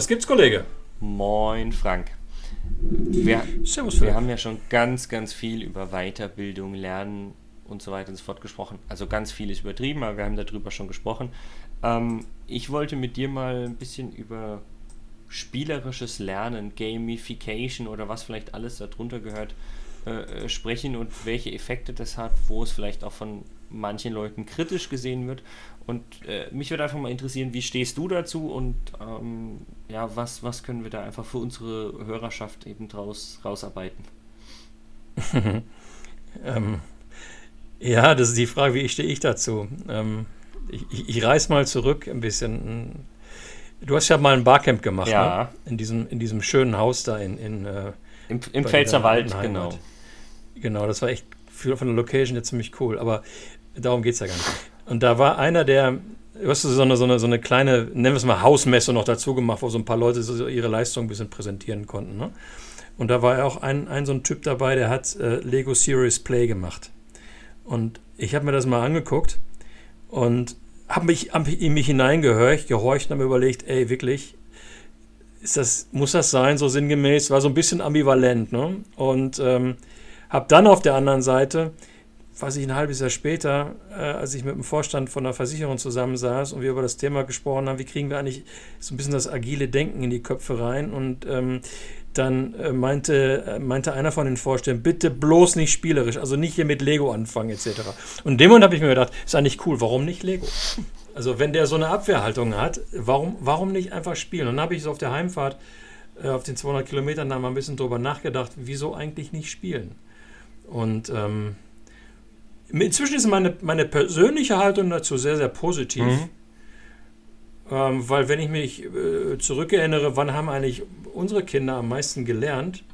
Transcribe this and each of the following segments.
Was gibt's, Kollege? Moin, Frank. Wir, Servus, wir haben ja schon ganz, ganz viel über Weiterbildung, Lernen und so weiter und so fort gesprochen. Also ganz viel ist übertrieben, aber wir haben darüber schon gesprochen. Ähm, ich wollte mit dir mal ein bisschen über spielerisches Lernen, Gamification oder was vielleicht alles darunter gehört, äh, sprechen und welche Effekte das hat, wo es vielleicht auch von manchen Leuten kritisch gesehen wird. Und äh, mich würde einfach mal interessieren, wie stehst du dazu und ähm, ja, was, was können wir da einfach für unsere Hörerschaft eben draus rausarbeiten? ähm, ja, das ist die Frage, wie stehe ich dazu? Ähm, ich, ich, reiß mal zurück ein bisschen. Du hast ja mal ein Barcamp gemacht, ja. ne? In diesem, in diesem schönen Haus da in, in äh, im, im Pfälzerwald, genau. Genau, das war echt für, von der Location jetzt ziemlich cool, aber darum geht es ja gar nicht. Und da war einer, der, du hast so eine, so eine, so eine kleine, nennen wir es mal Hausmesse noch dazu gemacht, wo so ein paar Leute so ihre Leistung ein bisschen präsentieren konnten. Ne? Und da war auch ein, ein so ein Typ dabei, der hat äh, Lego Series Play gemacht. Und ich habe mir das mal angeguckt und habe mich hab in mich hineingehorcht, gehorcht und habe überlegt, ey, wirklich, ist das, muss das sein, so sinngemäß? War so ein bisschen ambivalent, ne? Und ähm, habe dann auf der anderen Seite weiß ich, ein halbes Jahr später, äh, als ich mit dem Vorstand von der Versicherung zusammensaß und wir über das Thema gesprochen haben, wie kriegen wir eigentlich so ein bisschen das agile Denken in die Köpfe rein und ähm, dann äh, meinte, äh, meinte einer von den Vorständen, bitte bloß nicht spielerisch, also nicht hier mit Lego anfangen etc. Und in dem Moment habe ich mir gedacht, ist eigentlich cool, warum nicht Lego? Also wenn der so eine Abwehrhaltung hat, warum, warum nicht einfach spielen? Und dann habe ich so auf der Heimfahrt, äh, auf den 200 Kilometern, da mal ein bisschen drüber nachgedacht, wieso eigentlich nicht spielen? Und ähm, Inzwischen ist meine, meine persönliche Haltung dazu sehr, sehr positiv. Mhm. Ähm, weil wenn ich mich äh, zurückerinnere, wann haben eigentlich unsere Kinder am meisten gelernt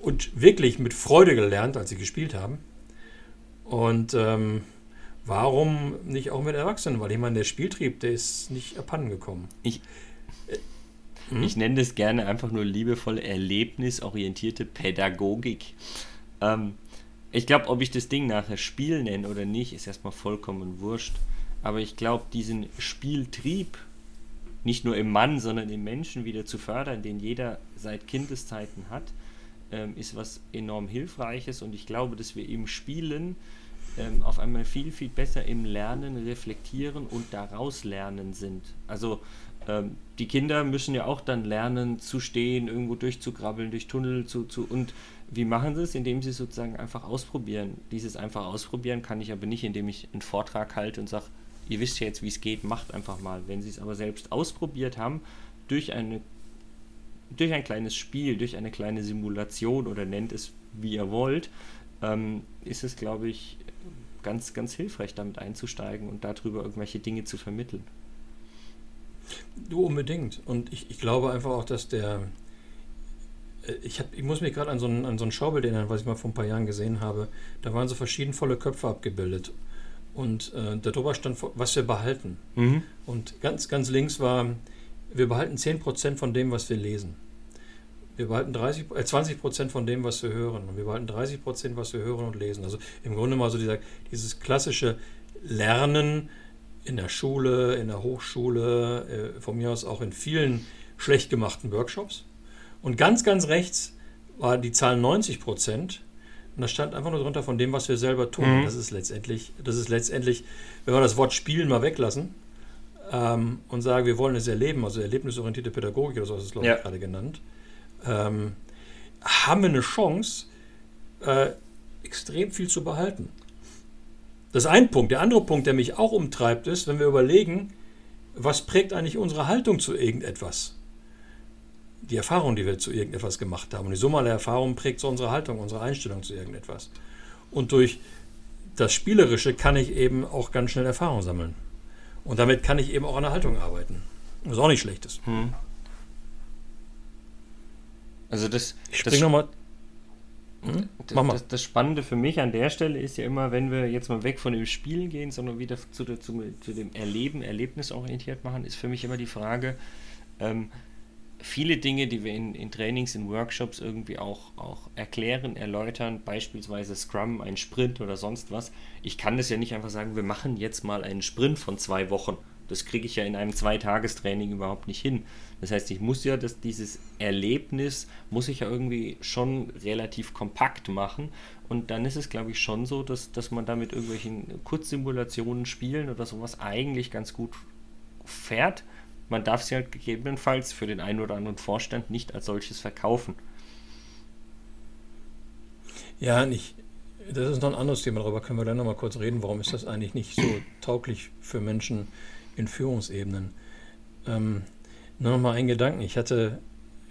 und wirklich mit Freude gelernt, als sie gespielt haben. Und ähm, warum nicht auch mit Erwachsenen? Weil ich meine, der Spieltrieb, der ist nicht abhanden gekommen. Ich, äh, hm? ich nenne das gerne einfach nur liebevoll erlebnisorientierte Pädagogik. Ähm, ich glaube, ob ich das Ding nachher Spiel nenne oder nicht, ist erstmal vollkommen wurscht. Aber ich glaube, diesen Spieltrieb nicht nur im Mann, sondern im Menschen wieder zu fördern, den jeder seit Kindeszeiten hat, ähm, ist was enorm Hilfreiches. Und ich glaube, dass wir im Spielen ähm, auf einmal viel, viel besser im Lernen, Reflektieren und daraus lernen sind. Also ähm, die Kinder müssen ja auch dann lernen zu stehen, irgendwo durchzukrabbeln, durch Tunnel zu, zu und wie machen sie es? Indem sie sozusagen einfach ausprobieren. Dieses einfach ausprobieren kann ich aber nicht, indem ich einen Vortrag halte und sage, ihr wisst ja jetzt, wie es geht, macht einfach mal. Wenn sie es aber selbst ausprobiert haben, durch, eine, durch ein kleines Spiel, durch eine kleine Simulation oder nennt es, wie ihr wollt, ähm, ist es, glaube ich, ganz, ganz hilfreich, damit einzusteigen und darüber irgendwelche Dinge zu vermitteln. Du unbedingt. Und ich, ich glaube einfach auch, dass der, äh, ich, hab, ich muss mich gerade an, so ein, an so ein Schaubild erinnern, was ich mal vor ein paar Jahren gesehen habe. Da waren so verschieden volle Köpfe abgebildet. Und äh, darüber stand, was wir behalten. Mhm. Und ganz, ganz links war, wir behalten 10% von dem, was wir lesen. Wir behalten 30, äh, 20% von dem, was wir hören. Und wir behalten 30%, was wir hören und lesen. Also im Grunde mal so dieser, dieses klassische Lernen in der Schule, in der Hochschule, äh, von mir aus auch in vielen schlecht gemachten Workshops. Und ganz, ganz rechts war die Zahl 90 Prozent. Und da stand einfach nur drunter von dem, was wir selber tun. Mhm. Das ist letztendlich, das ist letztendlich, wenn wir das Wort Spielen mal weglassen ähm, und sagen, wir wollen es erleben, also erlebnisorientierte Pädagogik oder so, hast du ja. gerade genannt, ähm, haben wir eine Chance, äh, extrem viel zu behalten. Das ist ein Punkt. Der andere Punkt, der mich auch umtreibt, ist, wenn wir überlegen, was prägt eigentlich unsere Haltung zu irgendetwas? die Erfahrung, die wir zu irgendetwas gemacht haben. Und die Summe aller Erfahrungen prägt so unsere Haltung, unsere Einstellung zu irgendetwas. Und durch das Spielerische kann ich eben auch ganz schnell Erfahrung sammeln. Und damit kann ich eben auch an der Haltung arbeiten. Was auch nicht schlecht ist. Hm. Also das. Ich spring nochmal. Hm? Das, das, das, Spannende für mich an der Stelle ist ja immer, wenn wir jetzt mal weg von dem Spielen gehen, sondern wieder zu, zu, zu dem Erleben, erlebnisorientiert machen, ist für mich immer die Frage, ähm, viele Dinge, die wir in, in Trainings, in Workshops irgendwie auch, auch erklären, erläutern, beispielsweise Scrum, ein Sprint oder sonst was. Ich kann das ja nicht einfach sagen, wir machen jetzt mal einen Sprint von zwei Wochen. Das kriege ich ja in einem Zweitagestraining überhaupt nicht hin. Das heißt, ich muss ja das, dieses Erlebnis, muss ich ja irgendwie schon relativ kompakt machen. Und dann ist es, glaube ich, schon so, dass, dass man da mit irgendwelchen Kurzsimulationen spielen oder sowas eigentlich ganz gut fährt. Man darf sie halt gegebenenfalls für den einen oder anderen Vorstand nicht als solches verkaufen. Ja, nicht. Das ist noch ein anderes Thema, darüber können wir dann noch mal kurz reden. Warum ist das eigentlich nicht so tauglich für Menschen in Führungsebenen? Ähm, nur noch mal einen Gedanken. Ich hatte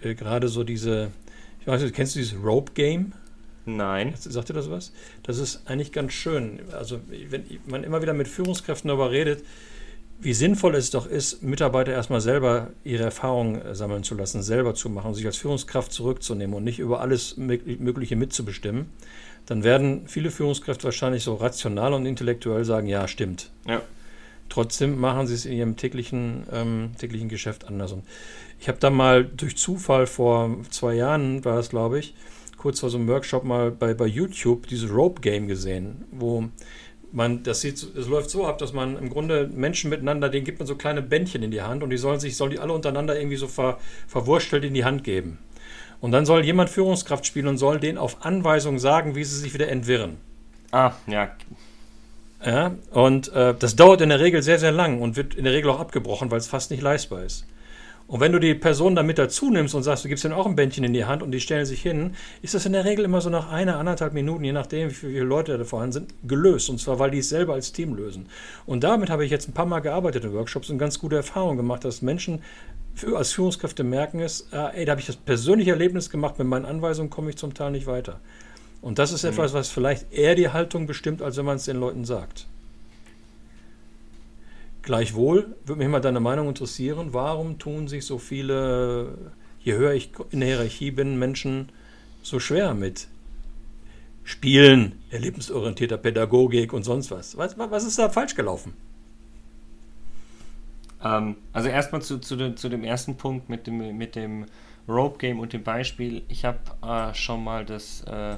äh, gerade so diese, ich weiß nicht, kennst du dieses Rope Game? Nein. Sagt dir das was? Das ist eigentlich ganz schön. Also, wenn man immer wieder mit Führungskräften darüber redet, wie sinnvoll es doch ist, Mitarbeiter erstmal selber ihre Erfahrungen äh, sammeln zu lassen, selber zu machen, sich als Führungskraft zurückzunehmen und nicht über alles Mögliche mitzubestimmen, dann werden viele Führungskräfte wahrscheinlich so rational und intellektuell sagen, ja, stimmt. Ja. Trotzdem machen sie es in ihrem täglichen, ähm, täglichen Geschäft anders. Und ich habe da mal durch Zufall vor zwei Jahren, war das glaube ich, kurz vor so einem Workshop mal bei, bei YouTube dieses Rope Game gesehen, wo man, das sieht, es läuft so ab, dass man im Grunde Menschen miteinander, denen gibt man so kleine Bändchen in die Hand und die sollen sich, sollen die alle untereinander irgendwie so ver, verwurstelt in die Hand geben. Und dann soll jemand Führungskraft spielen und soll denen auf Anweisung sagen, wie sie sich wieder entwirren. Ah, ja. Ja, und äh, das dauert in der Regel sehr, sehr lang und wird in der Regel auch abgebrochen, weil es fast nicht leistbar ist. Und wenn du die Person dann mit dazu nimmst und sagst, du gibst ihnen auch ein Bändchen in die Hand und die stellen sich hin, ist das in der Regel immer so nach einer, anderthalb Minuten, je nachdem, wie viele Leute da vorhanden sind, gelöst. Und zwar, weil die es selber als Team lösen. Und damit habe ich jetzt ein paar Mal gearbeitet in Workshops und ganz gute Erfahrungen gemacht, dass Menschen als Führungskräfte merken es, äh, ey, da habe ich das persönliche Erlebnis gemacht, mit meinen Anweisungen komme ich zum Teil nicht weiter. Und das ist mhm. etwas, was vielleicht eher die Haltung bestimmt, als wenn man es den Leuten sagt. Gleichwohl würde mich mal deine Meinung interessieren, warum tun sich so viele, je höher ich in der Hierarchie bin, Menschen so schwer mit Spielen, erlebnisorientierter Pädagogik und sonst was? Was, was ist da falsch gelaufen? Ähm, also erstmal zu, zu, de, zu, dem ersten Punkt mit dem, mit dem Rope Game und dem Beispiel. Ich habe äh, schon mal das äh,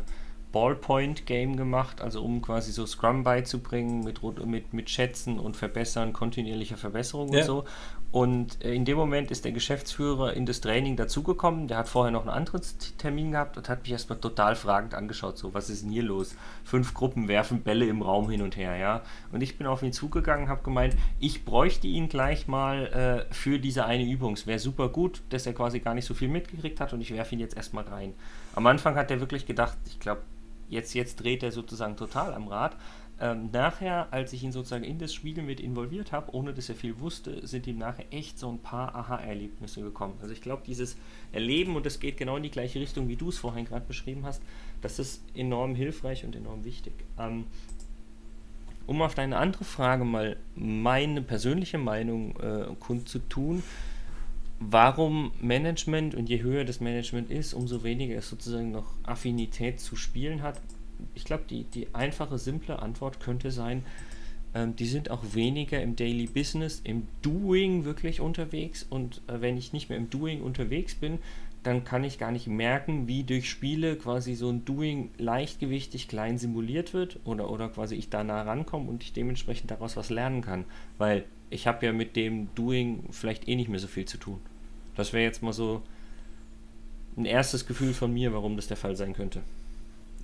Ballpoint-Game gemacht, also um quasi so Scrum beizubringen mit, mit, mit Schätzen und Verbessern, kontinuierlicher Verbesserung ja. und so. Und äh, in dem Moment ist der Geschäftsführer in das Training dazugekommen. Der hat vorher noch einen anderen Termin gehabt und hat mich erstmal total fragend angeschaut. So, was ist denn hier los? Fünf Gruppen werfen Bälle im Raum hin und her, ja. Und ich bin auf ihn zugegangen, habe gemeint, ich bräuchte ihn gleich mal äh, für diese eine Übung. Es wäre super gut, dass er quasi gar nicht so viel mitgekriegt hat und ich werfe ihn jetzt erstmal rein. Am Anfang hat er wirklich gedacht, ich glaube, Jetzt, jetzt dreht er sozusagen total am Rad. Ähm, nachher, als ich ihn sozusagen in das Spiel mit involviert habe, ohne dass er viel wusste, sind ihm nachher echt so ein paar Aha-Erlebnisse gekommen. Also ich glaube, dieses Erleben, und das geht genau in die gleiche Richtung, wie du es vorhin gerade beschrieben hast, das ist enorm hilfreich und enorm wichtig. Ähm, um auf deine andere Frage mal meine persönliche Meinung äh, kundzutun, warum Management und je höher das Management ist, umso weniger es sozusagen noch Affinität zu Spielen hat. Ich glaube, die, die einfache, simple Antwort könnte sein, ähm, die sind auch weniger im Daily Business, im Doing wirklich unterwegs und äh, wenn ich nicht mehr im Doing unterwegs bin, dann kann ich gar nicht merken, wie durch Spiele quasi so ein Doing leichtgewichtig klein simuliert wird oder, oder quasi ich da nah rankomme und ich dementsprechend daraus was lernen kann. Weil ich habe ja mit dem Doing vielleicht eh nicht mehr so viel zu tun. Das wäre jetzt mal so ein erstes Gefühl von mir, warum das der Fall sein könnte.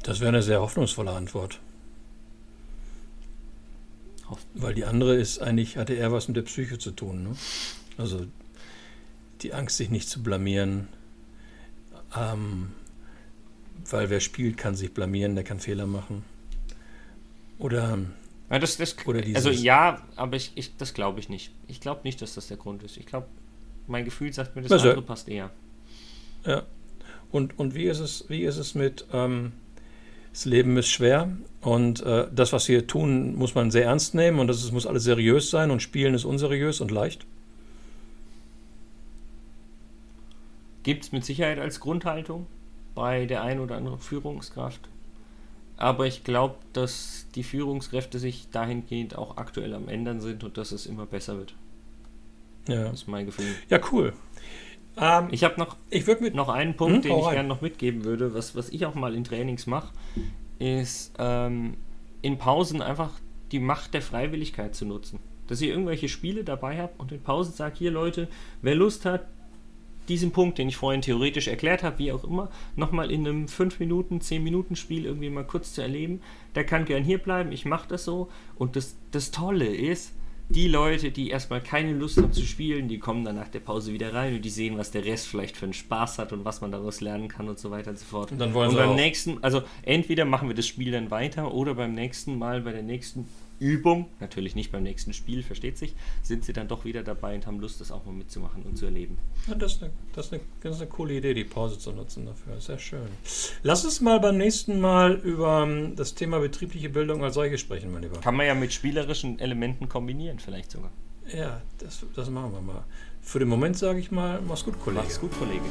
Das wäre eine sehr hoffnungsvolle Antwort. Weil die andere ist eigentlich, hatte eher was mit der Psyche zu tun. Ne? Also die Angst, sich nicht zu blamieren. Ähm, weil wer spielt, kann sich blamieren, der kann Fehler machen. Oder ja, das, das, also ja, aber ich, ich das glaube ich nicht. Ich glaube nicht, dass das der Grund ist. Ich glaube, mein Gefühl sagt mir, das also, andere passt eher. Ja. Und, und wie ist es, wie ist es mit ähm, das Leben ist schwer und äh, das, was wir tun, muss man sehr ernst nehmen und das ist, muss alles seriös sein und Spielen ist unseriös und leicht? Gibt es mit Sicherheit als Grundhaltung bei der einen oder anderen Führungskraft. Aber ich glaube, dass die Führungskräfte sich dahingehend auch aktuell am Ändern sind und dass es immer besser wird. Ja. Das ist mein Gefühl. Ja, cool. Ähm, ich habe noch, ich mit, noch einen Punkt, hm, den ich gerne noch mitgeben würde, was, was ich auch mal in Trainings mache, ist ähm, in Pausen einfach die Macht der Freiwilligkeit zu nutzen. Dass ihr irgendwelche Spiele dabei habt und in Pause sagt, hier Leute, wer Lust hat, diesen Punkt, den ich vorhin theoretisch erklärt habe, wie auch immer, nochmal in einem 5 Minuten, 10 Minuten Spiel irgendwie mal kurz zu erleben, der kann gern hier bleiben, ich mache das so. Und das, das Tolle ist, die Leute, die erstmal keine Lust haben zu spielen, die kommen dann nach der Pause wieder rein und die sehen, was der Rest vielleicht für einen Spaß hat und was man daraus lernen kann und so weiter und so fort. Und dann wollen und beim auch. nächsten, also entweder machen wir das Spiel dann weiter oder beim nächsten Mal, bei der nächsten Übung, natürlich nicht beim nächsten Spiel, versteht sich, sind sie dann doch wieder dabei und haben Lust, das auch mal mitzumachen und zu erleben. Ja, das, ist eine, das, ist eine, das ist eine coole Idee, die Pause zu nutzen dafür. Sehr schön. Lass uns mal beim nächsten Mal über ähm, das Thema betriebliche Bildung als solche sprechen, mein Lieber. Kann man ja mit spielerischen Elementen kombinieren, vielleicht sogar. Ja, das, das machen wir mal. Für den Moment sage ich mal, mach's gut, Kollege. Mach's gut, Kollege.